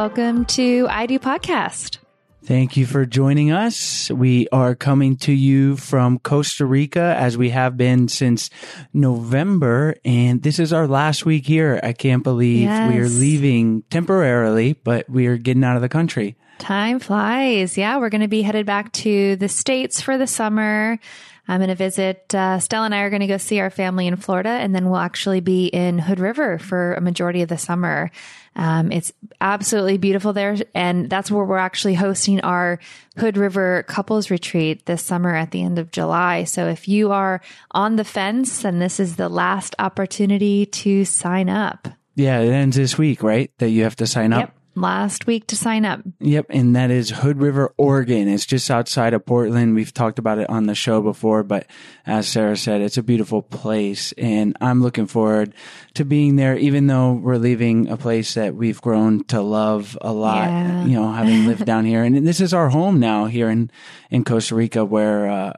Welcome to I Do Podcast. Thank you for joining us. We are coming to you from Costa Rica as we have been since November. And this is our last week here. I can't believe we are leaving temporarily, but we are getting out of the country. Time flies. Yeah, we're going to be headed back to the States for the summer. I'm going to visit, uh, Stella and I are going to go see our family in Florida, and then we'll actually be in Hood River for a majority of the summer. Um, it's absolutely beautiful there, and that's where we're actually hosting our Hood River couples retreat this summer at the end of July. So if you are on the fence, then this is the last opportunity to sign up. Yeah, it ends this week, right? That you have to sign up. Yep. Last week to sign up. Yep, and that is Hood River, Oregon. It's just outside of Portland. We've talked about it on the show before, but as Sarah said, it's a beautiful place, and I'm looking forward to being there. Even though we're leaving a place that we've grown to love a lot, Yeah. you know, having lived down here, and this is our home now here in in Costa Rica, where uh,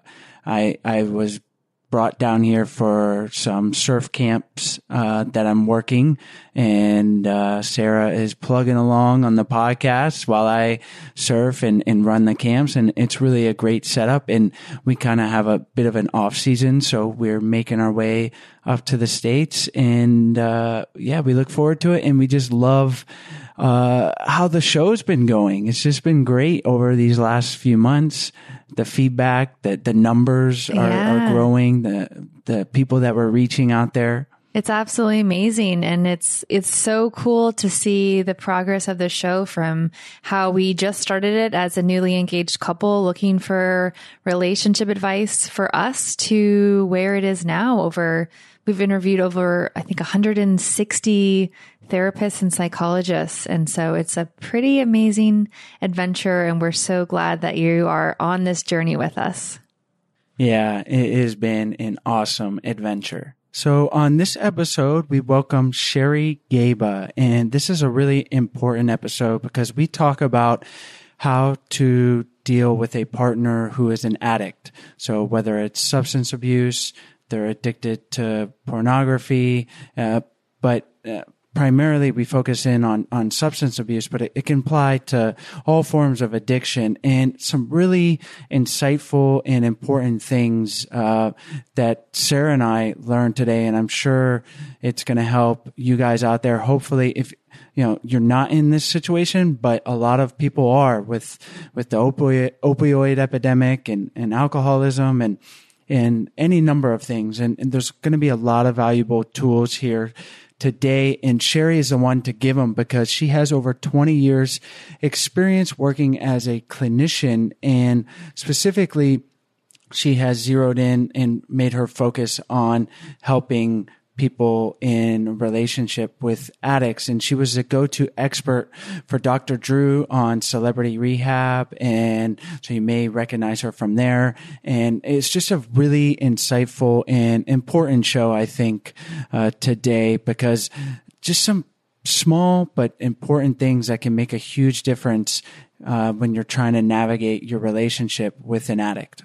I I was brought down here for some surf camps uh, that I'm working, and uh, Sarah is plugging along on the podcast while I surf and, and run the camps, and it's really a great setup. And we kind of have a bit of an off season, so we're making our way up to the states, and uh, yeah, we look forward to it, and we just love uh, how the show's been going. It's just been great over these last few months. The feedback, the the numbers are, Yeah. are growing. The the people that we're reaching out there. It's absolutely amazing and it's it's so cool to see the progress of the show from how we just started it as a newly engaged couple looking for relationship advice for us to where it is now over we've interviewed over I think 160 therapists and psychologists and so it's a pretty amazing adventure and we're so glad that you are on this journey with us. Yeah, it has been an awesome adventure. So on this episode, we welcome Sherry Gaba, and this is a really important episode because we talk about how to deal with a partner who is an addict. So whether it's substance abuse, they're addicted to pornography, uh, but uh, primarily we focus in on, on substance abuse, but it, it can apply to all forms of addiction and some really insightful and important things uh, that Sarah and I learned today. And I'm sure it's going to help you guys out there. Hopefully, if you know you're not in this situation, but a lot of people are with with the opioid opioid epidemic and, and alcoholism and and any number of things. And, and there's going to be a lot of valuable tools here today. And Sherry is the one to give them because she has over 20 years experience working as a clinician and specifically she has zeroed in and made her focus on helping people in relationship with addicts and she was a go-to expert for Dr. Drew on celebrity rehab and so you may recognize her from there and it's just a really insightful and important show I think uh, today because just some small but important things that can make a huge difference uh, when you're trying to navigate your relationship with an addict.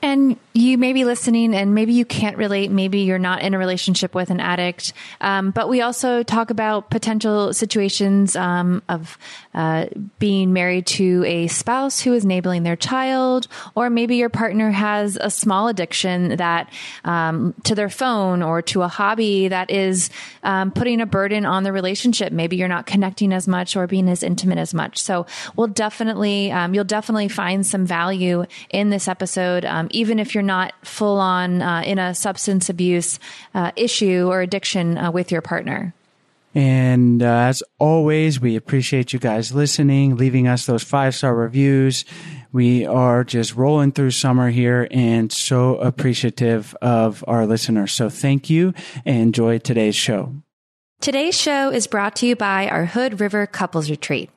And you may be listening and maybe you can't relate. Maybe you're not in a relationship with an addict. Um, but we also talk about potential situations um, of uh, being married to a spouse who is enabling their child, or maybe your partner has a small addiction that um, to their phone or to a hobby that is um, putting a burden on the relationship. Maybe you're not connecting as much or being as intimate as much. So we'll definitely, um, you'll definitely find some value in this episode, um, even if you're not full on uh, in a substance abuse uh, issue or addiction uh, with your partner. And uh, as always, we appreciate you guys listening, leaving us those five star reviews. We are just rolling through summer here and so appreciative of our listeners. So thank you and enjoy today's show. Today's show is brought to you by our Hood River Couples Retreat.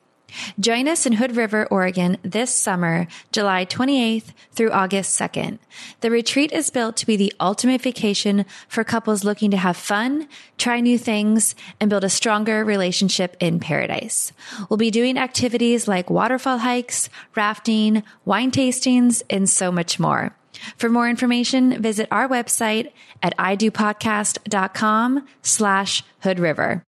Join us in Hood River, Oregon this summer, July 28th through August 2nd. The retreat is built to be the ultimate vacation for couples looking to have fun, try new things, and build a stronger relationship in paradise. We'll be doing activities like waterfall hikes, rafting, wine tastings, and so much more. For more information, visit our website at idopodcast.com slash Hood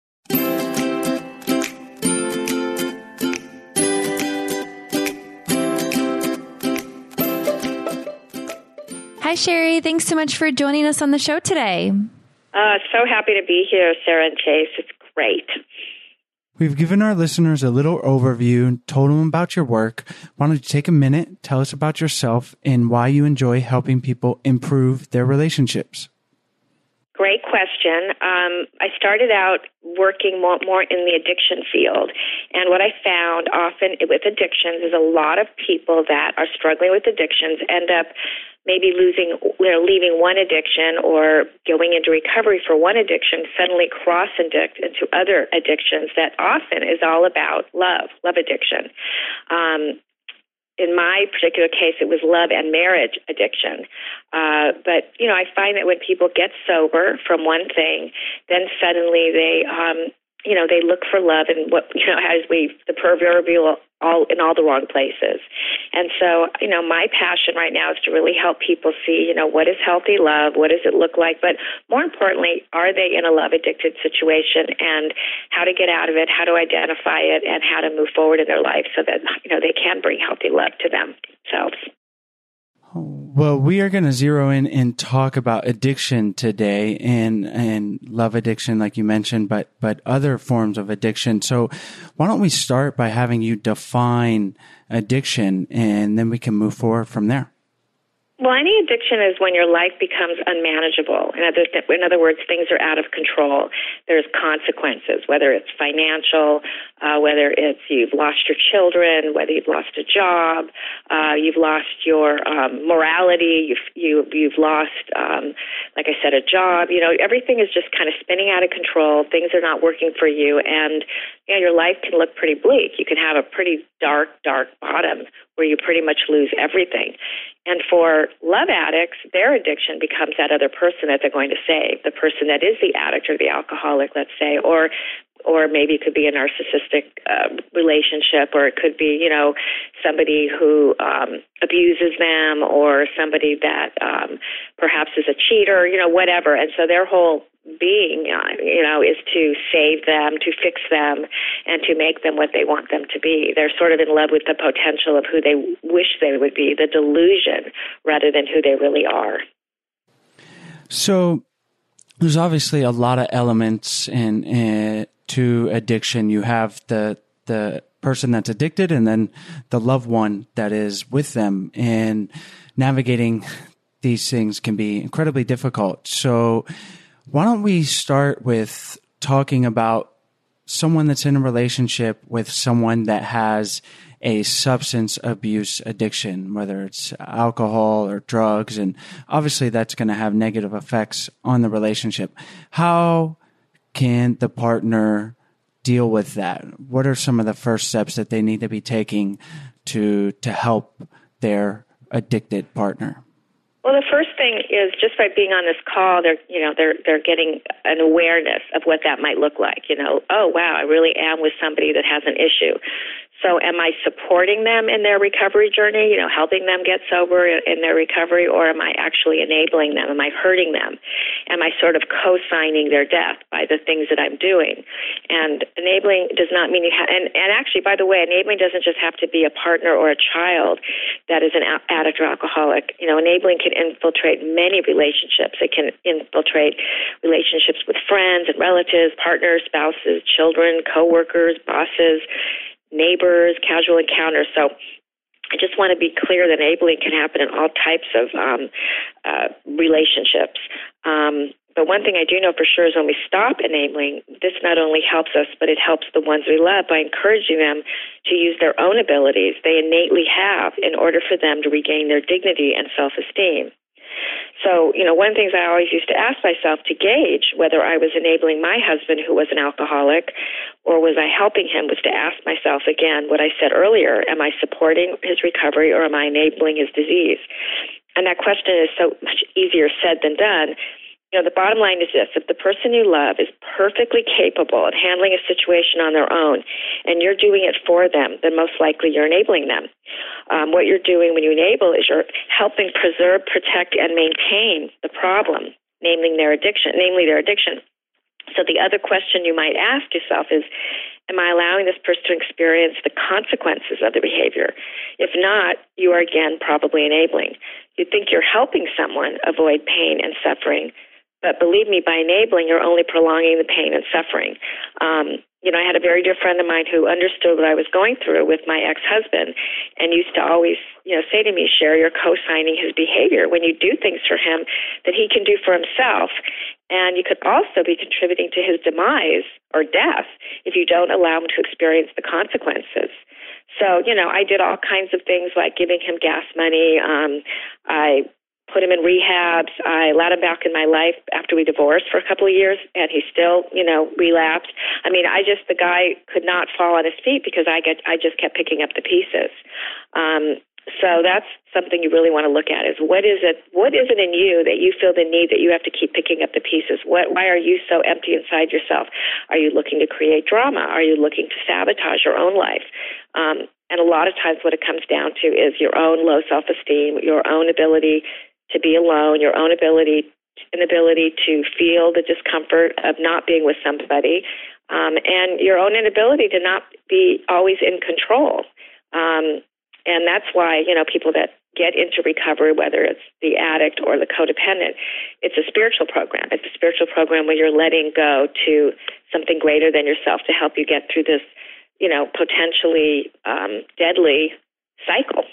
Hi, Sherry. Thanks so much for joining us on the show today. Uh, so happy to be here, Sarah and Chase. It's great. We've given our listeners a little overview, told them about your work. Why don't you take a minute, tell us about yourself and why you enjoy helping people improve their relationships? Great question. Um, I started out working more, more in the addiction field, and what I found often with addictions is a lot of people that are struggling with addictions end up maybe losing, you know, leaving one addiction or going into recovery for one addiction, suddenly cross addict into other addictions that often is all about love, love addiction. Um, in my particular case, it was love and marriage addiction. Uh, but you know, I find that when people get sober from one thing, then suddenly they, um, you know they look for love and what you know as we the proverbial all in all the wrong places. And so, you know, my passion right now is to really help people see, you know, what is healthy love, what does it look like, but more importantly, are they in a love addicted situation and how to get out of it, how to identify it and how to move forward in their life so that, you know, they can bring healthy love to themselves. Oh. Well, we are going to zero in and talk about addiction today and, and love addiction, like you mentioned, but, but other forms of addiction. So why don't we start by having you define addiction and then we can move forward from there? Well, any addiction is when your life becomes unmanageable. In other, th- in other words, things are out of control. There's consequences, whether it's financial, uh, whether it's you've lost your children, whether you've lost a job, uh, you've lost your um, morality, you've, you, you've lost, um, like I said, a job. You know, everything is just kind of spinning out of control. Things are not working for you, and you know, your life can look pretty bleak. You can have a pretty dark, dark bottom where you pretty much lose everything. And for love addicts, their addiction becomes that other person that they're going to save, the person that is the addict or the alcoholic, let's say, or or maybe it could be a narcissistic uh, relationship, or it could be, you know, somebody who um, abuses them, or somebody that um, perhaps is a cheater, you know, whatever. And so their whole being, uh, you know, is to save them, to fix them, and to make them what they want them to be. They're sort of in love with the potential of who they wish they would be, the delusion, rather than who they really are. So there's obviously a lot of elements in to addiction. You have the the person that's addicted, and then the loved one that is with them, and navigating these things can be incredibly difficult. So why don't we start with talking about someone that's in a relationship with someone that has a substance abuse addiction, whether it's alcohol or drugs, and obviously that's going to have negative effects on the relationship. How can the partner deal with that? What are some of the first steps that they need to be taking to to help their addicted partner? Well, the first thing is just by being on this call, they're you know they're they're getting an awareness of what that might look like. You know, oh wow, I really am with somebody that has an issue. So, am I supporting them in their recovery journey, you know, helping them get sober in their recovery, or am I actually enabling them? Am I hurting them? Am I sort of co signing their death by the things that I'm doing? And enabling does not mean you have, and, and actually, by the way, enabling doesn't just have to be a partner or a child that is an addict or alcoholic. You know, enabling can infiltrate many relationships. It can infiltrate relationships with friends and relatives, partners, spouses, children, coworkers, bosses neighbors, casual encounters. So I just want to be clear that enabling can happen in all types of um, uh, relationships. Um, but one thing I do know for sure is when we stop enabling, this not only helps us, but it helps the ones we love by encouraging them to use their own abilities they innately have in order for them to regain their dignity and self esteem. So, you know, one the things I always used to ask myself to gauge whether I was enabling my husband, who was an alcoholic, or was I helping him, was to ask myself again what I said earlier Am I supporting his recovery or am I enabling his disease? And that question is so much easier said than done you know, the bottom line is this if the person you love is perfectly capable of handling a situation on their own and you're doing it for them, then most likely you're enabling them. Um, what you're doing when you enable is you're helping preserve, protect, and maintain the problem, namely their addiction, namely their addiction. So the other question you might ask yourself is, am I allowing this person to experience the consequences of the behavior? If not, you are again probably enabling. You think you're helping someone avoid pain and suffering, but believe me, by enabling, you're only prolonging the pain and suffering. Um, you know, I had a very dear friend of mine who understood what I was going through with my ex-husband and used to always, you know, say to me, Sherry, you're co-signing his behavior when you do things for him that he can do for himself. And you could also be contributing to his demise or death if you don't allow him to experience the consequences. So, you know, I did all kinds of things like giving him gas money. Um, I put him in rehabs. I let him back in my life after we divorced for a couple of years, and he still, you know, relapsed. I mean, I just the guy could not fall on his feet because I get I just kept picking up the pieces. Um, So that's something you really want to look at is what is it what is it in you that you feel the need that you have to keep picking up the pieces? What why are you so empty inside yourself? Are you looking to create drama? Are you looking to sabotage your own life? Um, and a lot of times what it comes down to is your own low self esteem, your own ability to be alone, your own ability inability to feel the discomfort of not being with somebody, um, and your own inability to not be always in control. Um, and that's why, you know, people that get into recovery, whether it's the addict or the codependent, it's a spiritual program. It's a spiritual program where you're letting go to something greater than yourself to help you get through this, you know, potentially um, deadly cycle.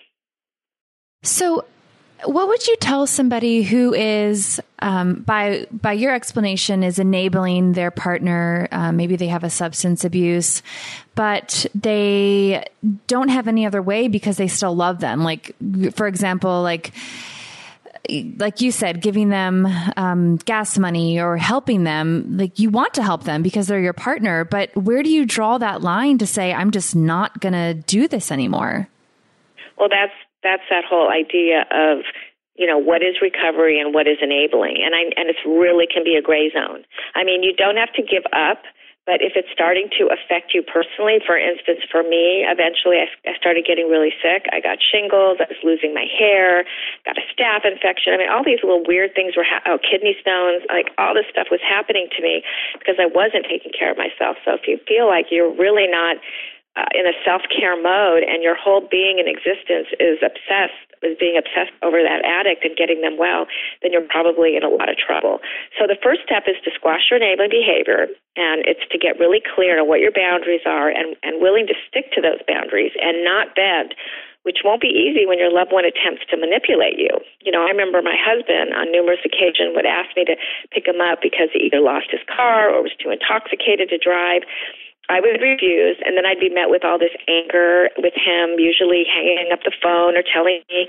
So, what would you tell somebody who is, um, by by your explanation, is enabling their partner? Uh, maybe they have a substance abuse, but they don't have any other way because they still love them. Like, for example, like like you said, giving them um, gas money or helping them, like you want to help them because they're your partner. But where do you draw that line to say, I'm just not going to do this anymore? Well, that's that's that whole idea of you know what is recovery and what is enabling and I and it's really can be a gray zone. I mean, you don't have to give up, but if it's starting to affect you personally, for instance, for me, eventually I, I started getting really sick. I got shingles. I was losing my hair. Got a staph infection. I mean, all these little weird things were ha- oh kidney stones. Like all this stuff was happening to me because I wasn't taking care of myself. So if you feel like you're really not uh, in a self care mode and your whole being and existence is obsessed is being obsessed over that addict and getting them well, then you're probably in a lot of trouble. So the first step is to squash your enabling behavior, and it's to get really clear on what your boundaries are and, and willing to stick to those boundaries and not bend which won't be easy when your loved one attempts to manipulate you. You know, I remember my husband on numerous occasions would ask me to pick him up because he either lost his car or was too intoxicated to drive. I would refuse, and then I'd be met with all this anger with him, usually hanging up the phone or telling me,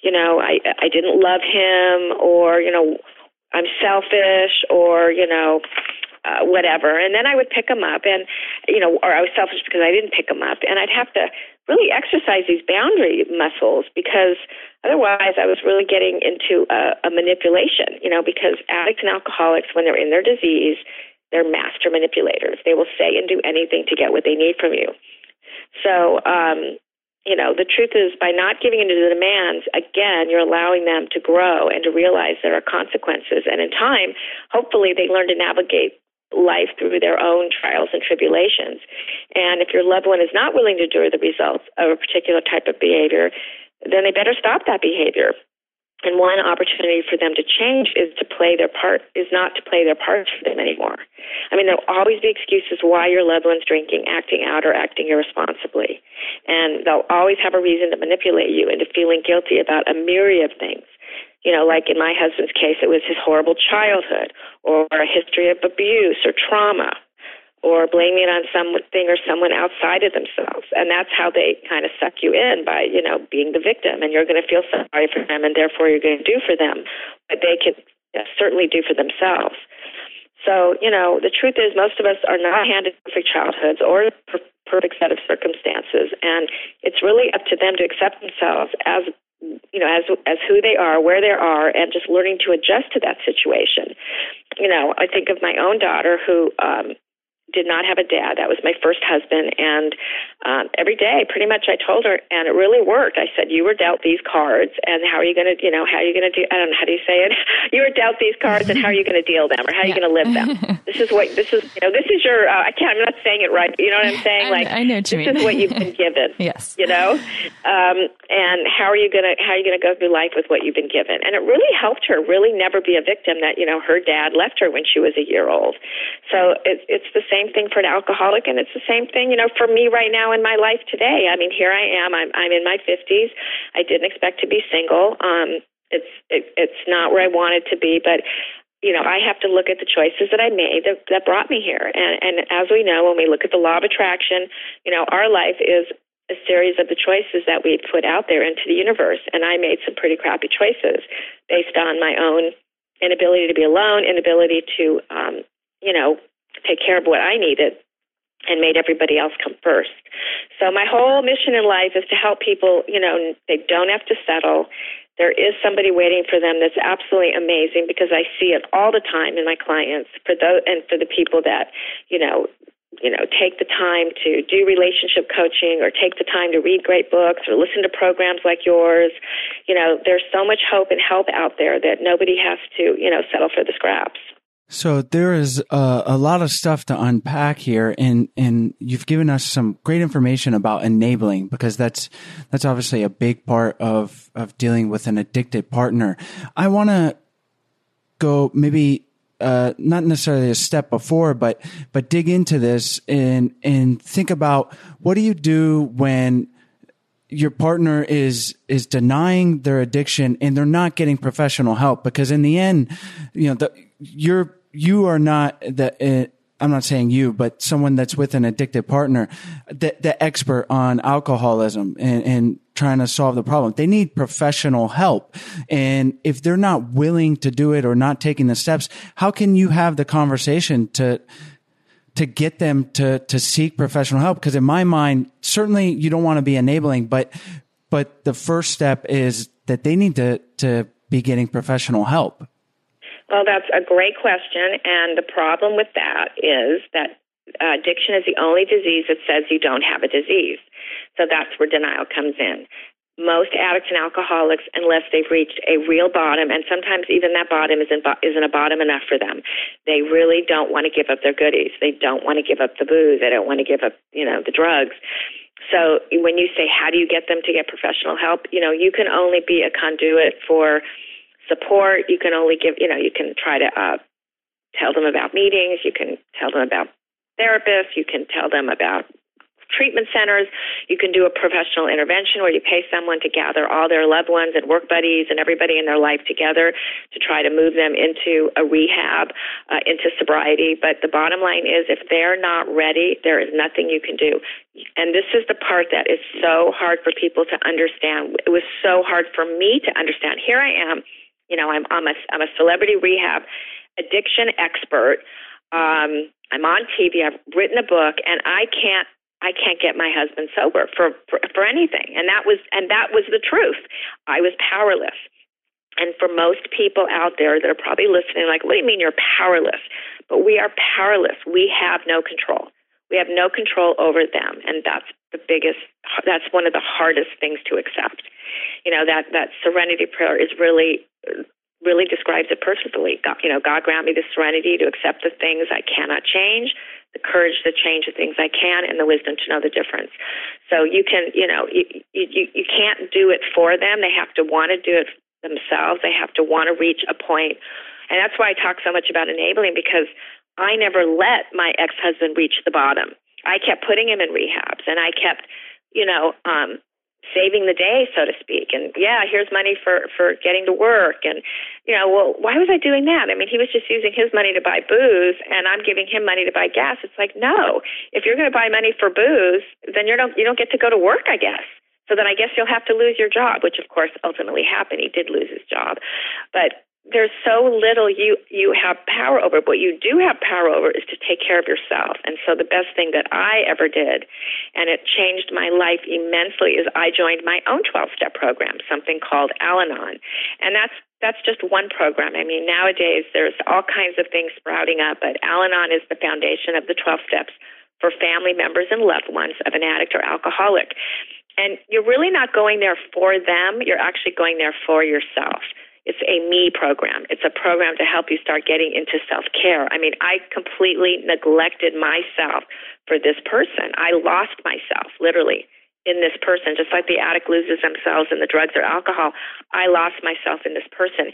you know, I I didn't love him, or you know, I'm selfish, or you know, uh, whatever. And then I would pick him up, and you know, or I was selfish because I didn't pick him up, and I'd have to really exercise these boundary muscles because otherwise I was really getting into a, a manipulation. You know, because addicts and alcoholics, when they're in their disease they're master manipulators. They will say and do anything to get what they need from you. So, um, you know, the truth is by not giving into the demands, again, you're allowing them to grow and to realize there are consequences. And in time, hopefully they learn to navigate life through their own trials and tribulations. And if your loved one is not willing to endure the results of a particular type of behavior, then they better stop that behavior and one opportunity for them to change is to play their part, is not to play their parts for them anymore. I mean, there'll always be excuses why your loved one's drinking, acting out, or acting irresponsibly. And they'll always have a reason to manipulate you into feeling guilty about a myriad of things. You know, like in my husband's case, it was his horrible childhood, or a history of abuse or trauma, or blaming it on something or someone outside of themselves. And that's how they kind of suck you in by, you know, being the victim. And you're going to feel sorry for them, and therefore you're going to do for them what they can certainly do for themselves. So, you know, the truth is most of us are not handed perfect childhoods or per- perfect set of circumstances. And it's really up to them to accept themselves as you know, as as who they are, where they are, and just learning to adjust to that situation. You know, I think of my own daughter who um, did not have a dad. That was my first husband, and um, every day, pretty much, I told her, and it really worked. I said, "You were dealt these cards, and how are you going to, you know, how are you going to do? I don't know how do you say it. you were dealt these cards, and how are you going to deal them, or how are you going to live them? this is what this is. You know, this is your. Uh, I can't. I'm not saying it right. But you know what I'm saying? Like, I, know what this you mean. is what you've been given. yes. You know, um, and how are you going to how are you going to go through life with what you've been given? And it really helped her really never be a victim that you know her dad left her when she was a year old. So it's it's the same thing for an alcoholic alcoholic, and it's the same thing, you know, for me right now in my life today. I mean, here I am. I'm I'm in my 50s. I didn't expect to be single. Um, it's it, it's not where I wanted to be, but you know, I have to look at the choices that I made that, that brought me here. And, and as we know, when we look at the law of attraction, you know, our life is a series of the choices that we put out there into the universe. And I made some pretty crappy choices based on my own inability to be alone, inability to, um, you know, take care of what I needed and made everybody else come first. So my whole mission in life is to help people, you know, they don't have to settle. There is somebody waiting for them that's absolutely amazing because I see it all the time in my clients for those and for the people that, you know, you know, take the time to do relationship coaching or take the time to read great books or listen to programs like yours. You know, there's so much hope and help out there that nobody has to, you know, settle for the scraps. So there is a, a, lot of stuff to unpack here, and and you've given us some great information about enabling because that's that's obviously a big part of of dealing with an addicted partner. I want to go maybe uh, not necessarily a step before, but but dig into this and and think about what do you do when your partner is is denying their addiction and they're not getting professional help because in the end, you know, the, you're you are not the. Uh, I'm not saying you, but someone that's with an addicted partner, the, the expert on alcoholism and, and trying to solve the problem. They need professional help. And if they're not willing to do it or not taking the steps, how can you have the conversation to, to get them to, to seek professional help? Because in my mind, certainly you don't want to be enabling, but, but the first step is that they need to, to be getting professional help. Well, that's a great question. And the problem with that is that uh, addiction is the only disease that says you don't have a disease. So that's where denial comes in. Most addicts and alcoholics, unless they've reached a real bottom, and sometimes even that bottom isn't, isn't a bottom enough for them, they really don't want to give up their goodies. They don't want to give up the booze. They don't want to give up, you know, the drugs. So when you say, how do you get them to get professional help? You know, you can only be a conduit for support. You can only give, you know, you can try to uh, tell them about meetings. You can tell them about therapists. You can tell them about treatment centers. You can do a professional intervention where you pay someone to gather all their loved ones and work buddies and everybody in their life together to try to move them into a rehab, uh, into sobriety. But the bottom line is if they're not ready, there is nothing you can do. And this is the part that is so hard for people to understand. It was so hard for me to understand. Here I am you know, I'm I'm a I'm a celebrity rehab addiction expert. Um, I'm on TV. I've written a book, and I can't I can't get my husband sober for, for for anything. And that was and that was the truth. I was powerless. And for most people out there that are probably listening, like, what do you mean you're powerless? But we are powerless. We have no control. We have no control over them, and that's the biggest. That's one of the hardest things to accept. You know that that serenity prayer is really really describes it perfectly. God, you know, God grant me the serenity to accept the things I cannot change, the courage to change the things I can, and the wisdom to know the difference. So you can, you know, you you, you can't do it for them. They have to want to do it themselves. They have to want to reach a point, and that's why I talk so much about enabling because I never let my ex husband reach the bottom. I kept putting him in rehabs, and I kept, you know, um, saving the day, so to speak. And yeah, here's money for for getting to work. And you know, well, why was I doing that? I mean, he was just using his money to buy booze, and I'm giving him money to buy gas. It's like, no, if you're going to buy money for booze, then you don't you don't get to go to work, I guess. So then I guess you'll have to lose your job, which of course ultimately happened. He did lose his job, but there's so little you you have power over. What you do have power over is to take care of yourself. And so the best thing that I ever did, and it changed my life immensely, is I joined my own 12 step program, something called Al-Anon, and that's that's just one program. I mean, nowadays there's all kinds of things sprouting up, but Al-Anon is the foundation of the 12 steps for family members and loved ones of an addict or alcoholic. And you're really not going there for them, you're actually going there for yourself. It's a me program. It's a program to help you start getting into self care. I mean, I completely neglected myself for this person. I lost myself, literally, in this person, just like the addict loses themselves in the drugs or alcohol. I lost myself in this person.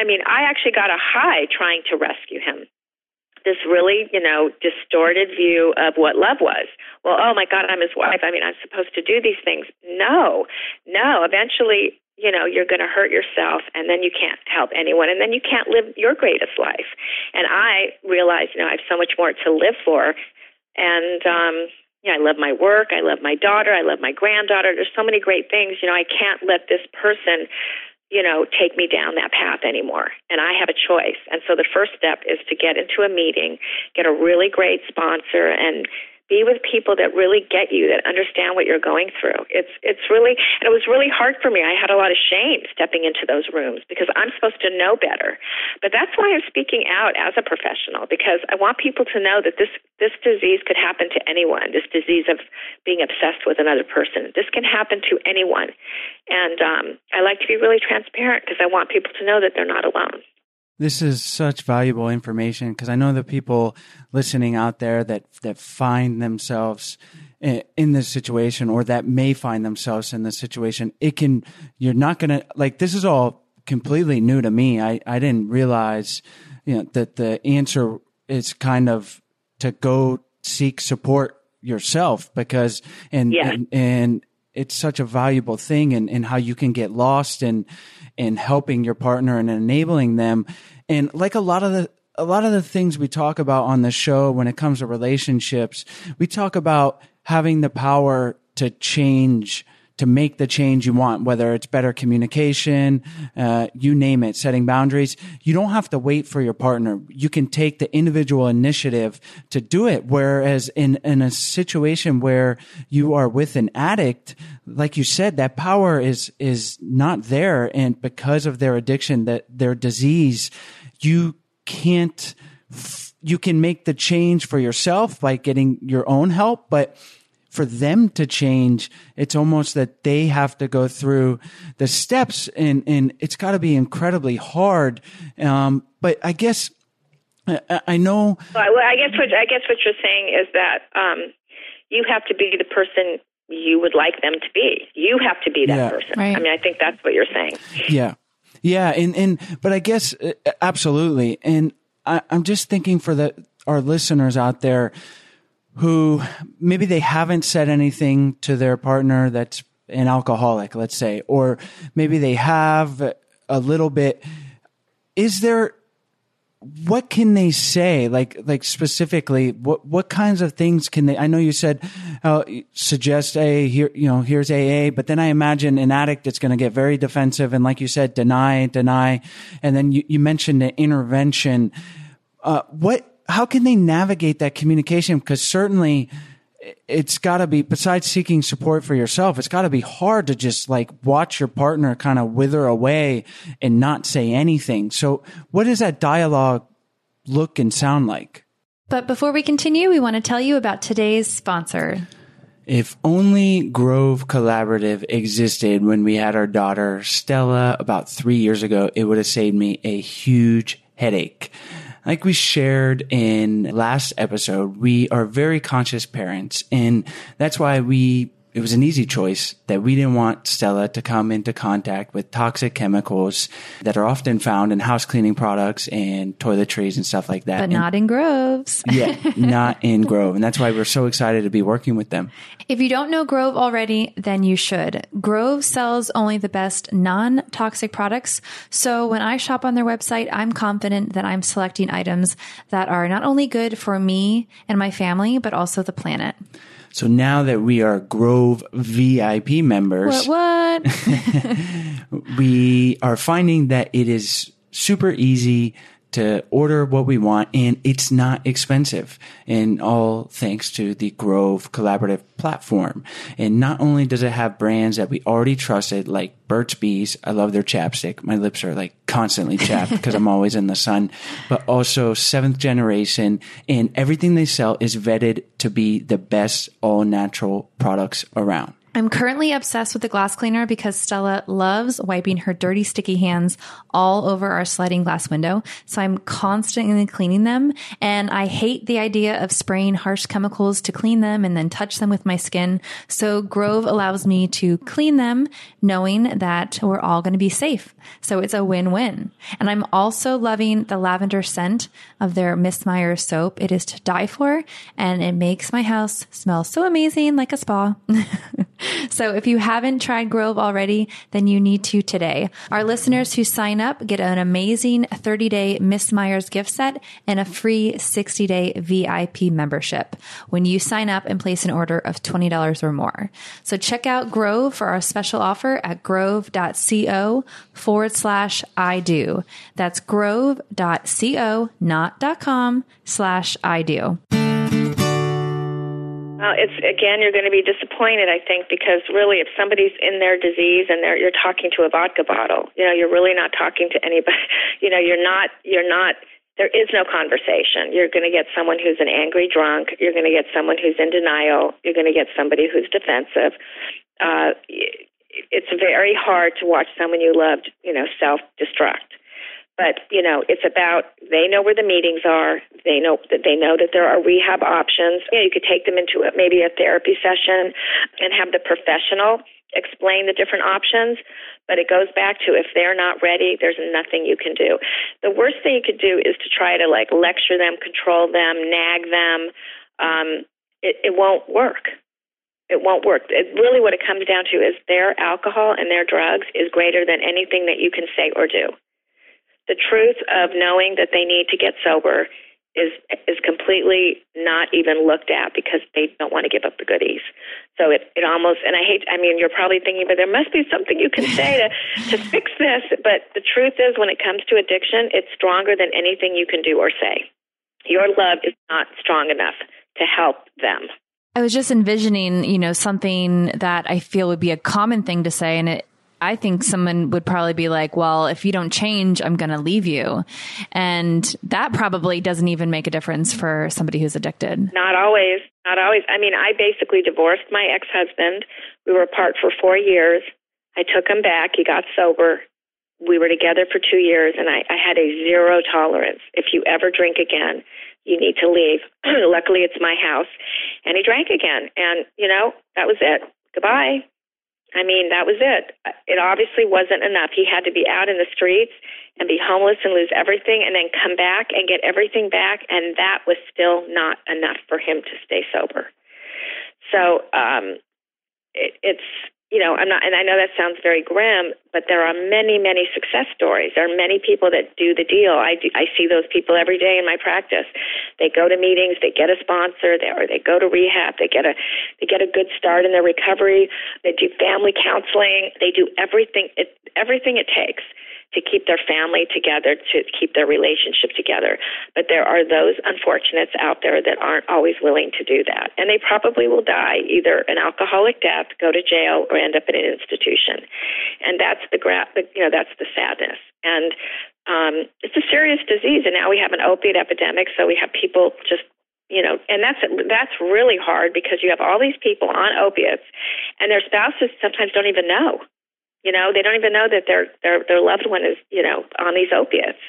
I mean, I actually got a high trying to rescue him this really, you know, distorted view of what love was. Well, oh my God, I'm his wife. I mean, I'm supposed to do these things. No, no. Eventually, you know, you're going to hurt yourself and then you can't help anyone and then you can't live your greatest life. And I realized, you know, I have so much more to live for. And, um, yeah, I love my work. I love my daughter. I love my granddaughter. There's so many great things. You know, I can't let this person, you know, take me down that path anymore. And I have a choice. And so the first step is to get into a meeting, get a really great sponsor and be with people that really get you, that understand what you're going through. It's it's really and it was really hard for me. I had a lot of shame stepping into those rooms because I'm supposed to know better. But that's why I'm speaking out as a professional because I want people to know that this this disease could happen to anyone. This disease of being obsessed with another person. This can happen to anyone. And um, I like to be really transparent because I want people to know that they're not alone. This is such valuable information because I know the people listening out there that that find themselves in this situation or that may find themselves in this situation. It can you're not going to like this is all completely new to me. I I didn't realize you know that the answer is kind of to go seek support yourself because and Yeah. and, and it's such a valuable thing and, and how you can get lost in in helping your partner and enabling them. And like a lot of the a lot of the things we talk about on the show when it comes to relationships, we talk about having the power to change to make the change you want, whether it's better communication, uh, you name it, setting boundaries. You don't have to wait for your partner. You can take the individual initiative to do it. Whereas in, in a situation where you are with an addict, like you said, that power is, is not there. And because of their addiction, that their disease, you can't, you can make the change for yourself by getting your own help, but for them to change, it's almost that they have to go through the steps and, and it's got to be incredibly hard. Um, but I guess I, I know, Well, I- guess what I guess what you're saying is that um, you have to be the person you would like them to be. You have to be that Yeah. person. Right. I mean, I think that's what you're saying. yeah, yeah. And, and, but I guess uh, absolutely. And I, I'm just thinking for the, our listeners out there who maybe they haven't said anything to their partner that's an alcoholic, let's say, or maybe they have a little bit. Is there, what can they say? Like, like specifically, what, what kinds of things can they, I know you said, uh, suggest, hey, here, you know, here's AA, but then I imagine an addict is going to get very defensive. And like you said, deny, deny. And then you, you mentioned the intervention. Uh, what, how can they navigate that communication? Because certainly it's got to be, besides seeking support for yourself, it's got to be hard to just like watch your partner kind of wither away and not say anything. So what does that dialogue look and sound like? But before we continue, we want to tell you about today's sponsor. If only Grove Collaborative existed when we had our daughter Stella about three years ago, it would have saved me a huge headache. Like we shared in last episode, we are very conscious parents and that's why we it was an easy choice that we didn't want Stella to come into contact with toxic chemicals that are often found in house cleaning products and toiletries and stuff like that. But And- not in groves. yeah, not in Grove. And that's why we're so excited to be working with them. If you don't know Grove already, then you should. Grove sells only the best non toxic products. So when I shop on their website, I'm confident that I'm selecting items that are not only good for me and my family, but also the planet. So now that we are Grove VIP members, What? What? we are finding that it is super easy to order what we want and it's not expensive and all thanks to the Grove collaborative platform. And not only does it have brands that we already trusted like Burt's Bees. I love their chapstick. My lips are like constantly chapped because I'm always in the sun, but also seventh generation and everything they sell is vetted to be the best all natural products around. I'm currently obsessed with the glass cleaner because Stella loves wiping her dirty, sticky hands all over our sliding glass window. So I'm constantly cleaning them. And I hate the idea of spraying harsh chemicals to clean them and then touch them with my skin. So Grove allows me to clean them knowing that we're all going to be safe. So it's a win-win. And I'm also loving the lavender scent of their Miss Meyer soap. It is to die for and it makes my house smell so amazing like a spa. So if you haven't tried Grove already, then you need to today. Our listeners who sign up get an amazing 30 day Miss Myers gift set and a free 60 day VIP membership when you sign up and place an order of $20 or more. So check out Grove for our special offer at grove.co forward slash I do. That's grove.co, not com slash I do. Well, it's again, you're going to be disappointed, I think, because really, if somebody's in their disease and they're you're talking to a vodka bottle, you know, you're really not talking to anybody. You know, you're not you're not. There is no conversation. You're going to get someone who's an angry drunk. You're going to get someone who's in denial. You're going to get somebody who's defensive. Uh, it's very hard to watch someone you loved, you know, self destruct. But you know, it's about they know where the meetings are. They know that they know that there are rehab options. You know, you could take them into a, maybe a therapy session and have the professional explain the different options. But it goes back to if they're not ready, there's nothing you can do. The worst thing you could do is to try to like lecture them, control them, nag them. Um, it, it won't work it won't work. It, really, what it comes down to is their alcohol and their drugs is greater than anything that you can say or do the truth of knowing that they need to get sober is is completely not even looked at because they don't want to give up the goodies. So it it almost and I hate I mean you're probably thinking but there must be something you can say to to fix this but the truth is when it comes to addiction it's stronger than anything you can do or say. Your love is not strong enough to help them. I was just envisioning, you know, something that I feel would be a common thing to say and it I think someone would probably be like, well, if you don't change, I'm going to leave you. And that probably doesn't even make a difference for somebody who's addicted. Not always. Not always. I mean, I basically divorced my ex husband. We were apart for four years. I took him back. He got sober. We were together for two years, and I, I had a zero tolerance. If you ever drink again, you need to leave. Luckily, it's my house. And he drank again. And, you know, that was it. Goodbye. I mean, that was it. It obviously wasn't enough. He had to be out in the streets and be homeless and lose everything and then come back and get everything back. And that was still not enough for him to stay sober. So um, it, it's you know, I'm not, and I know that sounds very grim, but there are many, many success stories. There are many people that do the deal. I do, I see those people every day in my practice. They go to meetings, they get a sponsor, they, or they go to rehab, they get a, they get a good start in their recovery. They do family counseling. They do everything, it, everything it takes to keep their family together, to keep their relationship together. But there are those unfortunates out there that aren't always willing to do that. And they probably will die either an alcoholic death, go to jail, or end up in an institution. And that's the, gra- the you know, that's the sadness. And um, it's a serious disease. And now we have an opiate epidemic. So we have people just you know and that's that's really hard because you have all these people on opiates and their spouses sometimes don't even know you know, they don't even know that their their their loved one is, you know, on these opiates.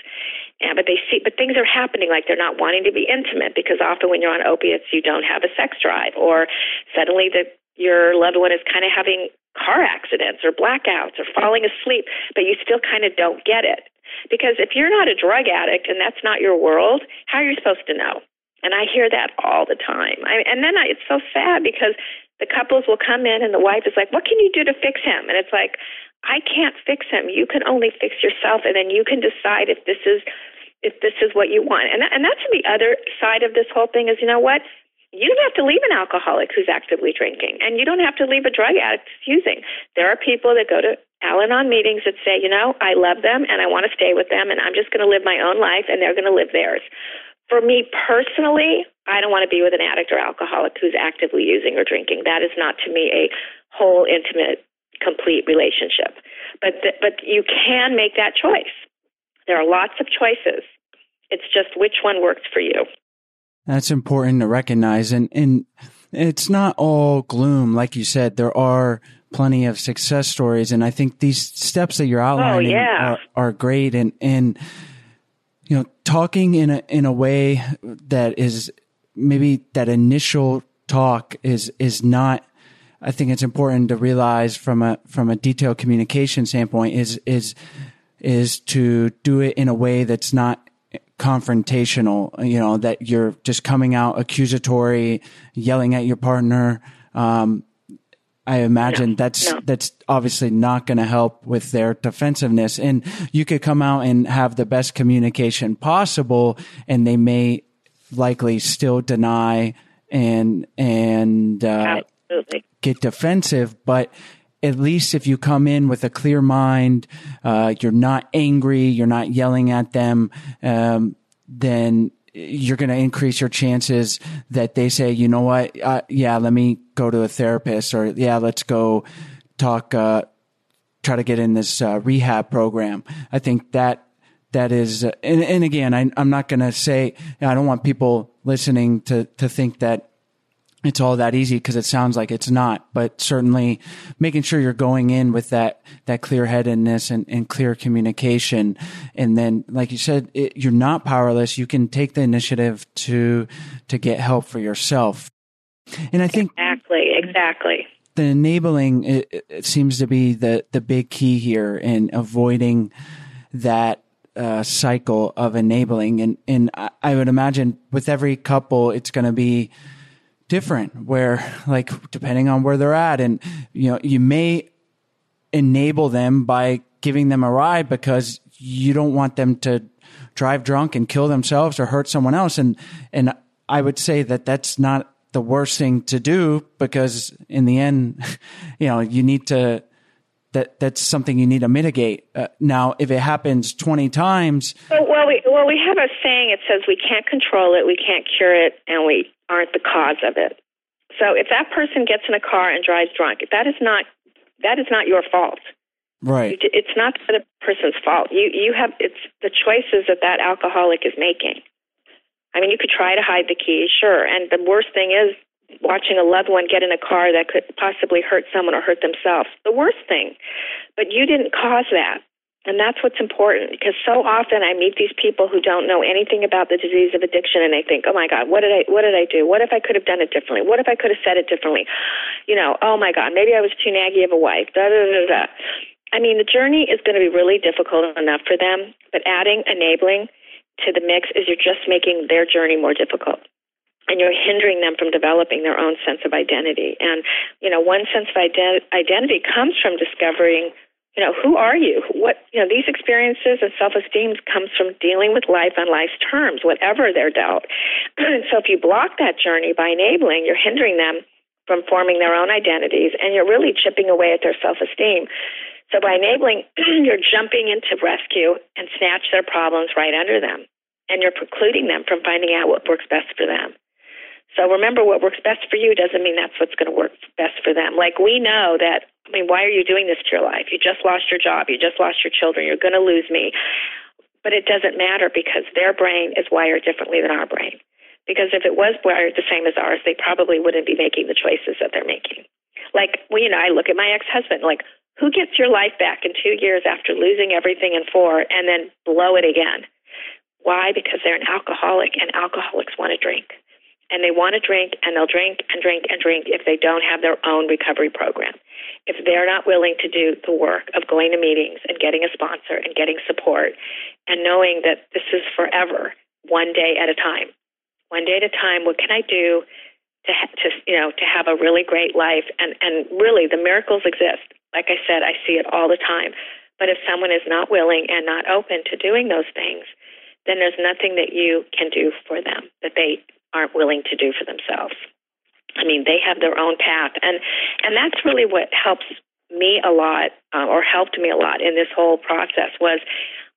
And but they see but things are happening like they're not wanting to be intimate because often when you're on opiates you don't have a sex drive or suddenly the your loved one is kind of having car accidents or blackouts or falling asleep, but you still kind of don't get it. Because if you're not a drug addict and that's not your world, how are you supposed to know? And I hear that all the time. I, and then I, it's so sad because the couples will come in and the wife is like, "What can you do to fix him?" And it's like, I can't fix him. You can only fix yourself, and then you can decide if this is if this is what you want. And that, and that's the other side of this whole thing is, you know what? You don't have to leave an alcoholic who's actively drinking, and you don't have to leave a drug addict who's using. There are people that go to Al-Anon meetings that say, you know, I love them and I want to stay with them, and I'm just going to live my own life, and they're going to live theirs. For me personally, I don't want to be with an addict or alcoholic who's actively using or drinking. That is not to me a whole, intimate complete relationship. But th- but you can make that choice. There are lots of choices. It's just which one works for you. That's important to recognize, and and it's not all gloom, like you said. There are plenty of success stories, and I think these steps that you're oh, outlining oh, yeah. are, are great. And and you know, talking in a in a way that is maybe that initial talk is is not I think it's important to realize from a from a detailed communication standpoint is is is to do it in a way that's not confrontational. You know that you're just coming out accusatory, yelling at your partner. Um, I imagine no, that's no. that's obviously not going to help with their defensiveness. And you could come out and have the best communication possible, and they may likely still deny and and uh, get defensive, but at least if you come in with a clear mind, uh, you're not angry, you're not yelling at them, um, then you're going to increase your chances that they say, you know what, uh, yeah, let me go to a therapist, or yeah, let's go talk, uh, try to get in this uh, rehab program. I think that that is, uh, and, and again, I, I'm not going to say I don't want people listening to to think that it's all that easy because it sounds like it's not, but certainly making sure you're going in with that, that clear headedness and, and clear communication. And then, like you said, it, you're not powerless. You can take the initiative to, to get help for yourself. And I think exactly, exactly. The enabling it, it seems to be the, the big key here in avoiding that uh, cycle of enabling. And, and I would imagine with every couple, it's going to be, different where like depending on where they're at. And you know you may enable them by giving them a ride because you don't want them to drive drunk and kill themselves or hurt someone else. And and I would say that that's not the worst thing to do because in the end you know you need to that that's something you need to mitigate. Uh, now, if it happens twenty times, well, we well we have a saying. It says we can't control it, we can't cure it, and we aren't the cause of it. So if that person gets in a car and drives drunk, that is not that is not your fault. Right. It's not the person's fault. You you have it's the choices that that alcoholic is making. I mean, you could try to hide the keys, sure, and the worst thing is watching a loved one get in a car that could possibly hurt someone or hurt themselves. The worst thing. But you didn't cause that. And that's what's important because so often I meet these people who don't know anything about the disease of addiction and they think, "Oh my god, what did I what did I do? What if I could have done it differently? What if I could have said it differently?" You know, "Oh my god, maybe I was too naggy of a wife." Da da da da. I mean, the journey is going to be really difficult enough for them, but adding enabling to the mix is you're just making their journey more difficult and you're hindering them from developing their own sense of identity. And, you know, one sense of ident- identity comes from discovering, you know, who are you? What, you know, these experiences and self esteem comes from dealing with life on life's terms, whatever they're dealt. and so if you block that journey by enabling, you're hindering them from forming their own identities and you're really chipping away at their self esteem. So by enabling, you're jumping into rescue and snatch their problems right under them. And you're precluding them from finding out what works best for them. So remember, what works best for you doesn't mean that's what's going to work best for them. Like we know that. I mean, why are you doing this to your life? You just lost your job. You just lost your children. You're going to lose me. But it doesn't matter because their brain is wired differently than our brain. Because if it was wired the same as ours, they probably wouldn't be making the choices that they're making. Like, well, you know, I look at my ex-husband. Like, who gets your life back in two years after losing everything in four and then blow it again? Why? Because they're an alcoholic, and alcoholics want to drink and they want to drink and they'll drink and drink and drink if they don't have their own recovery program. If they're not willing to do the work of going to meetings and getting a sponsor and getting support and knowing that this is forever, one day at a time. One day at a time, what can I do to to you know to have a really great life and and really the miracles exist. Like I said, I see it all the time. But if someone is not willing and not open to doing those things, then there's nothing that you can do for them that they aren't willing to do for themselves. I mean, they have their own path, and and that's really what helps me a lot, uh, or helped me a lot in this whole process. Was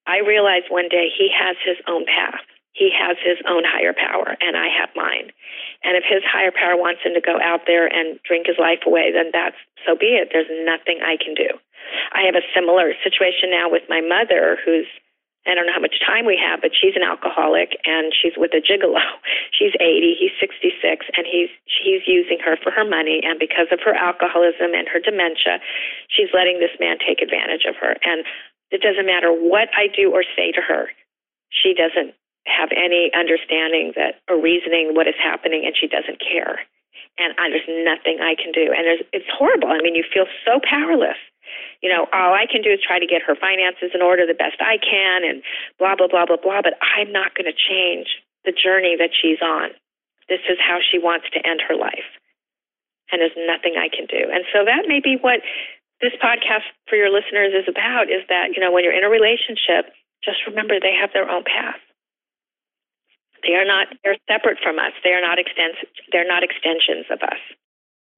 I realized one day he has his own path. He has his own higher power, and I have mine. And if his higher power wants him to go out there and drink his life away, then that's so be it. There's nothing I can do. I have a similar situation now with my mother, who's I don't know how much time we have, but she's an alcoholic and she's with a gigolo. She's 80, he's 66, and he's he's using her for her money. And because of her alcoholism and her dementia, she's letting this man take advantage of her. And it doesn't matter what I do or say to her, she doesn't have any understanding that or reasoning what is happening, and she doesn't care. And I, there's nothing I can do. And there's, it's horrible. I mean, you feel so powerless you know, all I can do is try to get her finances in order the best I can and blah, blah, blah, blah, blah. But I'm not going to change the journey that she's on. This is how she wants to end her life. And there's nothing I can do. And so that may be what this podcast for your listeners is about is that, you know, when you're in a relationship, just remember they have their own path. They are not, they're separate from us. They are not extens- they're not extensions of us.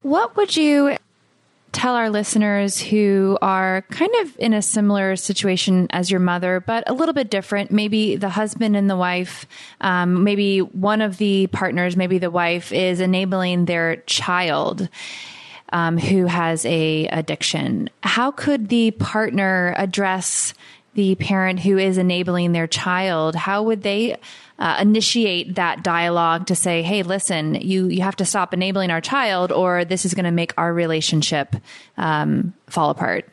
What would you tell our listeners who are kind of in a similar situation as your mother, but a little bit different? Maybe the husband and the wife, um, maybe one of the partners, maybe the wife is enabling their child. Um, who has a addiction? How could the partner address the parent who is enabling their child? How would they uh, initiate that dialogue to say, "Hey, listen, you you have to stop enabling our child, or this is going to make our relationship um, fall apart."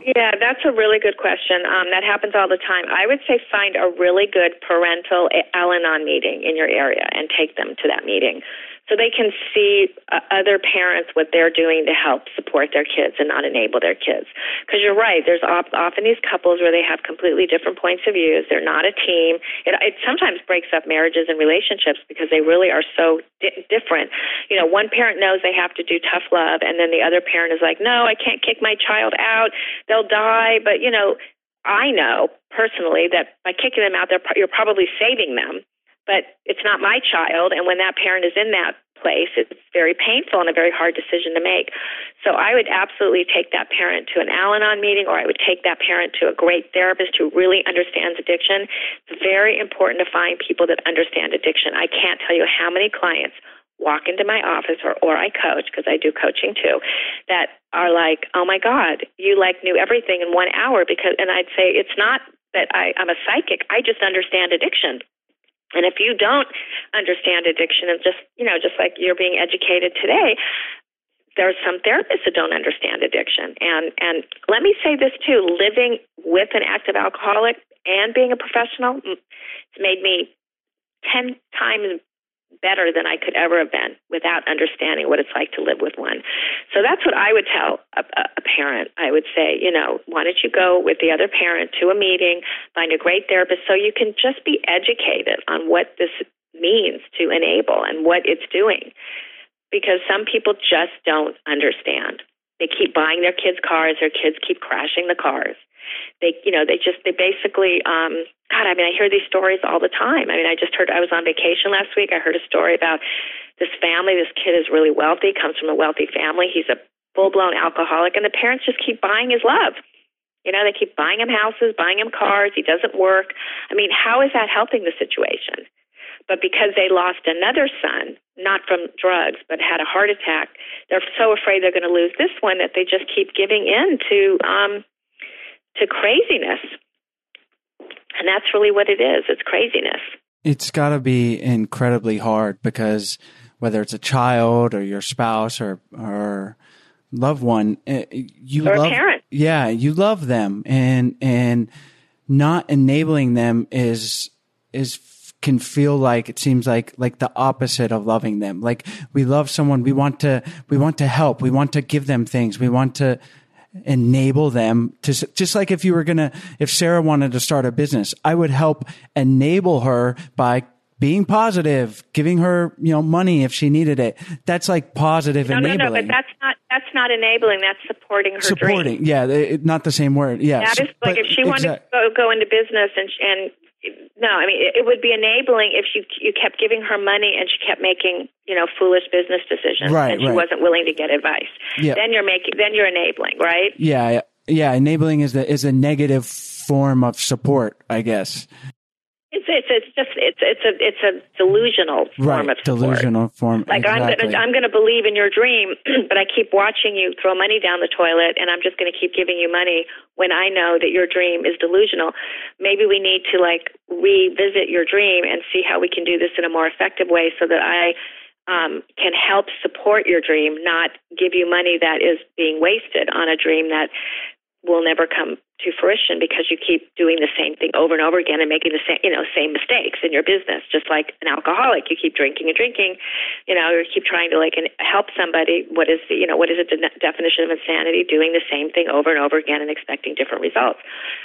Yeah, that's a really good question. Um, that happens all the time. I would say find a really good parental Al Anon meeting in your area and take them to that meeting so they can see uh, other parents what they're doing to help support their kids and not enable their kids. Because you're right, there's op- often these couples where they have completely different points of views. They're not a team. It, it sometimes breaks up marriages and relationships because they really are so di- different. You know, one parent knows they have to do tough love, and then the other parent is like, "No, I can't kick my child out. They'll die." But you know, I know personally that by kicking them out, they're, you're probably saving them but it's not my child. And when that parent is in that place, it's very painful and a very hard decision to make. So I would absolutely take that parent to an Al Anon meeting, or I would take that parent to a great therapist who really understands addiction. It's very important to find people that understand addiction. I can't tell you how many clients walk into my office or, or I coach because I do coaching too that are like, oh my God, you like knew everything in one hour because, and I'd say it's not that I, I'm a psychic. I just understand addiction. And if you don't understand addiction, and just you know, just like you're being educated today, there's some therapists that don't understand addiction. And and let me say this too: living with an active alcoholic and being a professional, it's made me ten times better than I could ever have been without understanding what it's like to live with one. So that's what I would tell a, a, parent. I would say, you know, why don't you go with the other parent to a meeting, find a great therapist so you can just be educated on what this means to enable and what it's doing. Because some people just don't understand. They keep buying their kids cars, their kids keep crashing the cars. They you know they just they basically um god i mean i hear these stories all the time. I mean i just heard i was on vacation last week. I heard a story about this family. This kid is really wealthy comes from a wealthy family. He's a full blown alcoholic and the parents just keep buying his love. You know they keep buying him houses buying him cars. He doesn't work. I mean how is that helping the situation but because they lost another son, not from drugs, but had a heart attack, they're so afraid they're going to lose this one that they just keep giving in to um, to craziness. And that's really what it is. It's craziness. It's got to be incredibly hard because whether it's a child or your spouse or or loved one, eh, you or love, parent. yeah, you love them, and and not enabling them is is can feel like it seems like like the opposite of loving them. Like we love someone, we want to we want to help, we want to give them things, we want to enable them to just like if you were going to if Sarah wanted to start a business I would help enable her by being positive giving her you know money if she needed it that's like positive no, enabling no no but that's not that's not enabling that's supporting her supporting dream. yeah it, not the same word yeah that is like if she wanted to go, go into business and and no, I mean it, would be enabling if you you kept giving her money and she kept making you know foolish business decisions right, and she right. wasn't willing to get advice. Yeah. Then you're making then you're enabling, right? Yeah, yeah. Enabling is the is a negative form of support, I guess. It's it's it's just it's it's a it's a delusional form right, of support. delusional form. Like exactly. I'm gonna I'm gonna believe in your dream, but I keep watching you throw money down the toilet, and I'm just gonna keep giving you money when I know that your dream is delusional. Maybe we need to like revisit your dream and see how we can do this in a more effective way, so that I um, can help support your dream, not give you money that is being wasted on a dream that will never come to fruition because you keep doing the same thing over and over again and making the same you know same mistakes in your business. Just like an alcoholic you keep drinking and drinking you know you keep trying to like help somebody. What is the you know what is the de- definition of insanity? Doing the same thing over and over again and expecting different results.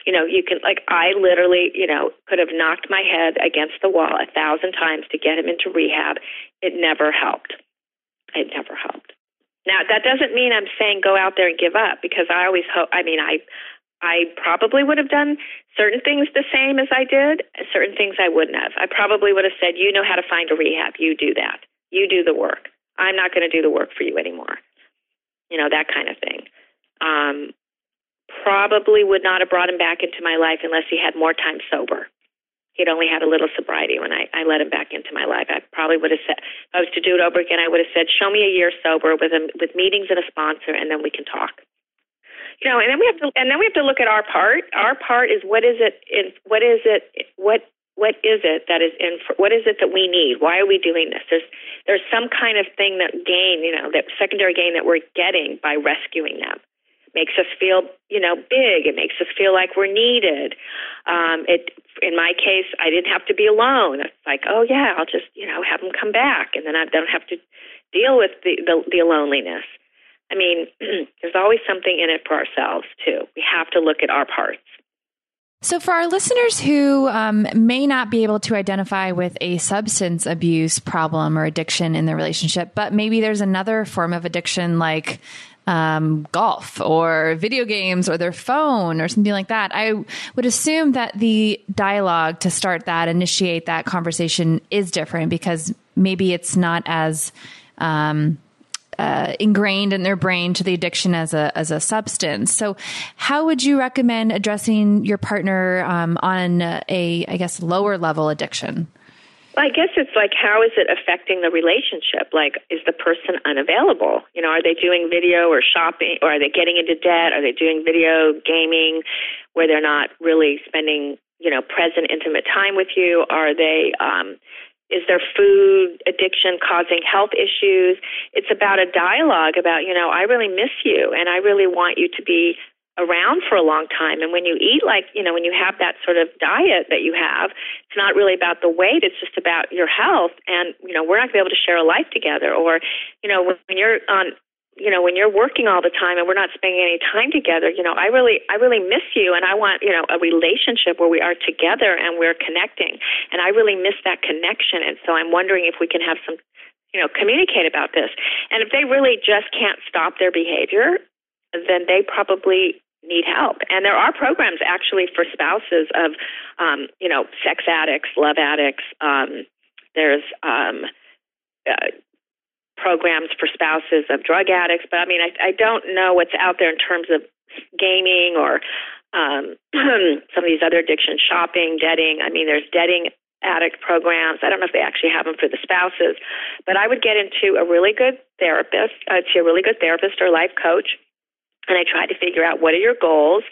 You know you can like i literally you know could have knocked my head against the wall a thousand times to get him into rehab. It never helped. It never helped now that doesn't mean I'm saying go out there and give up because I always hope. I mean, I I probably would have done certain things the same as I did, certain things I wouldn't have. I probably would have said, "You know how to find a rehab. You do that. You do the work. I'm not going to do the work for you anymore." You know that kind of thing. um, probably would not have brought him back into my life unless he had more time sober. He'd only had a little sobriety when I, I let him back into my life. I probably would have said, if I was to do it over again, I would have said, show me a year sober with a, with meetings and a sponsor, and then we can talk. You know, and then we have to, and then we have to look at our part. Our part is what is it in, what is it, what what is it that is in what is it that we need why are we doing this there's there's some kind of thing that gain you know that secondary gain that we're getting by rescuing them makes us feel you know big. It makes us feel like we're needed. Um it in my case i didn't have to be alone. It's like oh yeah i'll just you know have them come back and then i don't have to deal with the the, the loneliness. I mean there's always something in it for ourselves too. We have to look at our parts. So, for our listeners who um, may not be able to identify with a substance abuse problem or addiction in their relationship, but maybe there's another form of addiction like um, golf or video games or their phone or something like that, I would assume that the dialogue to start that, initiate that conversation is different because maybe it's not as um, uh, ingrained in their brain to the addiction as a as a substance. So, how would you recommend addressing your partner um, on a, I guess, lower level addiction? I guess it's like how is it affecting the relationship? Like, is the person unavailable? You know, are they doing video or shopping, or are they getting into debt? Are they doing video gaming where they're not really spending, you know, present intimate time with you? Are they um, is there food addiction causing health issues? It's about a dialogue about, you know, I really miss you and I really want you to be around for a long time. And when you eat like, you know, when you have that sort of diet that you have, it's not really about the weight, it's just about your health. And, you know, we're not going to be able to share a life together. Or, you know, when you're on you know when you're working all the time and we're not spending any time together you know i really i really miss you and i want you know a relationship where we are together and we're connecting and i really miss that connection and so i'm wondering if we can have some you know communicate about this and if they really just can't stop their behavior then they probably need help and there are programs actually for spouses of um you know sex addicts love addicts um there's um uh, programs for spouses of drug addicts, but I mean, I, I don't know what's out there in terms of gaming or um, some of these other addictions, shopping, debting. I mean, there's debting addict programs. I don't know if they actually have them for the spouses, but I would get into a really good therapist, uh, to a really good therapist or life coach. And I try to figure out what are your goals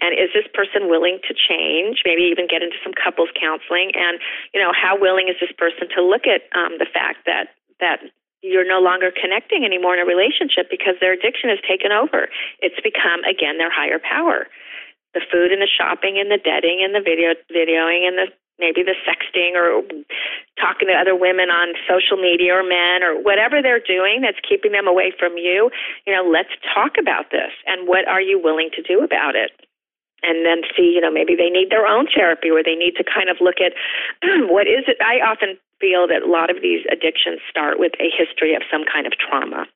and is this person willing to change, maybe even get into some couples counseling and, you know, how willing is this person to look at um, the fact that, that you're no longer connecting anymore in a relationship because their addiction has taken over. It's become again their higher power. The food and the shopping and the debting and the video videoing and the maybe the sexting or talking to other women on social media or men or whatever they're doing that's keeping them away from you, you know, let's talk about this and what are you willing to do about it? and then see, you know, maybe they need their own therapy where they need to kind of look at what is it. I often feel that a lot of these addictions start with a history of some kind of trauma.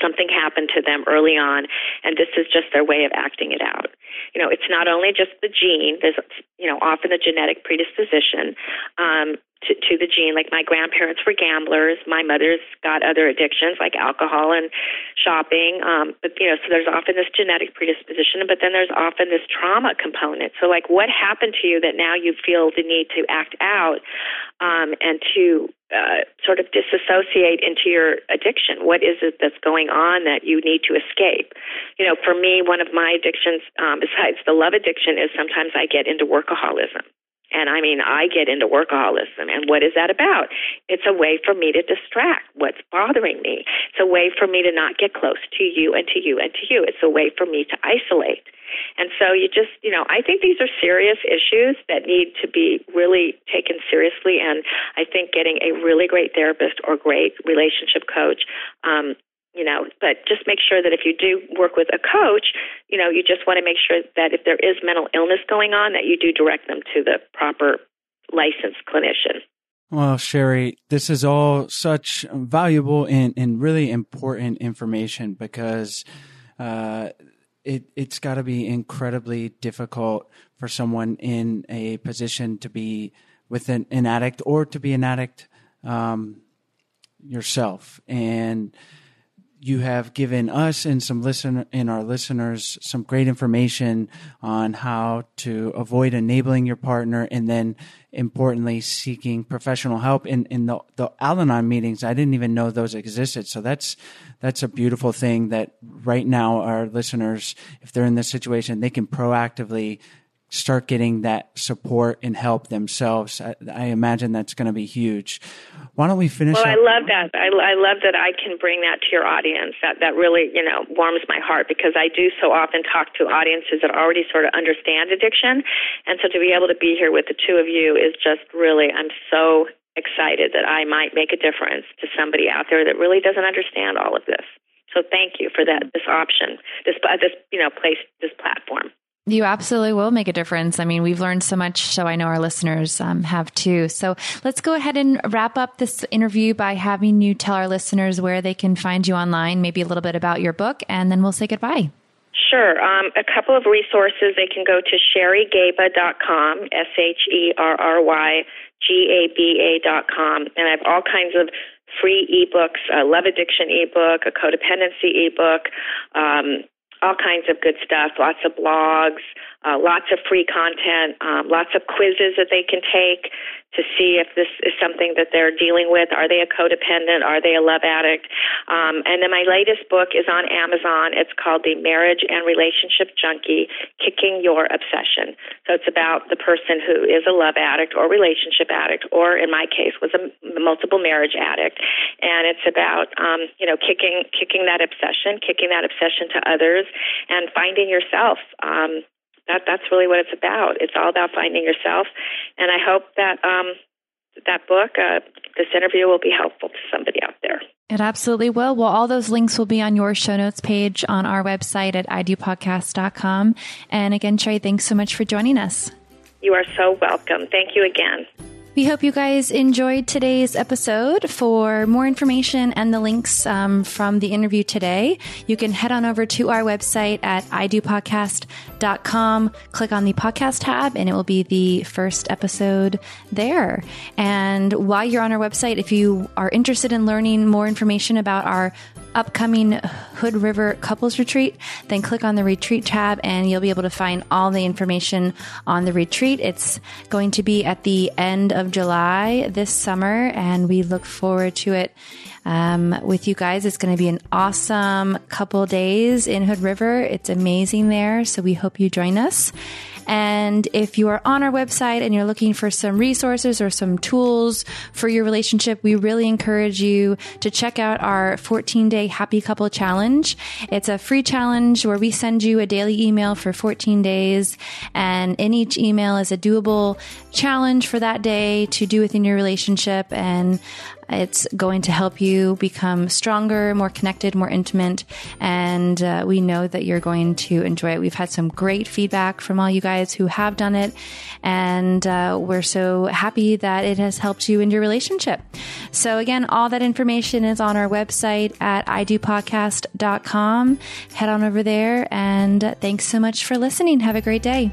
Something happened to them early on, and this is just their way of acting it out. You know, it's not only just the gene. There's, you know, often the genetic predisposition. Um, to, to the gene. Like my grandparents were gamblers. My mother's got other addictions like alcohol and shopping. Um, but you know, so there's often this genetic predisposition, but then there's often this trauma component. So like, what happened to you that now you feel the need to act out um, and to uh, sort of disassociate into your addiction? What is it that's going on that you need to escape? You know, for me, one of my addictions, um, besides the love addiction, is sometimes I get into workaholism. And I mean, I get into workaholism. And what is that about? It's a way for me to distract what's bothering me. It's a way for me to not get close to you and to you and to you. It's a way for me to isolate. And so you just, you know, I think these are serious issues that need to be really taken seriously. And I think getting a really great therapist or great relationship coach um, you know, but just make sure that if you do work with a coach, you know, you just want to make sure that if there is mental illness going on, that you do direct them to the proper licensed clinician. Well, Sherry, this is all such valuable and, and really important information because uh, it, it's got to be incredibly difficult for someone in a position to be with an, an addict or to be an addict um, yourself. And you have given us and some listen and our listeners some great information on how to avoid enabling your partner and then importantly seeking professional help in, in the, the Al-Anon meetings. I didn't even know those existed. So that's, that's a beautiful thing that right now our listeners, if they're in this situation, they can proactively start getting that support and help themselves. I, I imagine that's going to be huge. Why don't we finish? Well, up? I love that. I, I love that I can bring that to your audience. That that really, you know, warms my heart because I do so often talk to audiences that already sort of understand addiction, and so to be able to be here with the two of you is just really. I'm so excited that I might make a difference to somebody out there that really doesn't understand all of this. So thank you for that. This option, this uh, this you know place, this platform. You absolutely will make a difference. I mean, we've learned so much, so I know our listeners um, have too. So let's go ahead and wrap up this interview by having you tell our listeners where they can find you online, maybe a little bit about your book, and then we'll say goodbye. Sure. Um, a couple of resources. They can go to sherrygaba.com, S H E R R Y G A B A.com, and I have all kinds of free ebooks, a love addiction ebook, a codependency ebook, um, all kinds of good stuff, lots of blogs, uh, lots of free content, um, lots of quizzes that they can take to see if this is something that they're dealing with. Are they a codependent? Are they a love addict? Um, and then my latest book is on Amazon. It's called The Marriage and Relationship Junkie Kicking Your Obsession. So it's about the person who is a love addict or relationship addict, or in my case, was a multiple marriage addict. And it's about, um, you know, kicking, kicking that obsession, kicking that obsession to others, and finding yourself. Um, that that's really what it's about. It's all about finding yourself, and I hope that um, that book, uh, this interview, will be helpful to somebody out there. It absolutely will. Well, all those links will be on your show notes page on our website at idopodcast.com. And again, Trey, thanks so much for joining us. You are so welcome. Thank you again. We hope you guys enjoyed today's episode. For more information and the links um, from the interview today, you can head on over to our website at idopodcast.com, click on the podcast tab, and it will be the first episode there. And while you're on our website, if you are interested in learning more information about our upcoming Hood River Couples Retreat, then click on the retreat tab and you'll be able to find all the information on the retreat. It's going to be at the end of July this summer, and we look forward to it um, with you guys. It's going to be an awesome couple days in Hood River. It's amazing there, so we hope you join us. And if you are on our website and you're looking for some resources or some tools for your relationship, we really encourage you to check out our 14 day happy couple challenge. It's a free challenge where we send you a daily email for 14 days. And in each email is a doable challenge for that day to do within your relationship. And it's going to help you become stronger, more connected, more intimate. And uh, we know that you're going to enjoy it. We've had some great feedback from all you guys who have done it. And uh, we're so happy that it has helped you in your relationship. So again, all that information is on our website at idopodcast.com. Head on over there and thanks so much for listening. Have a great day.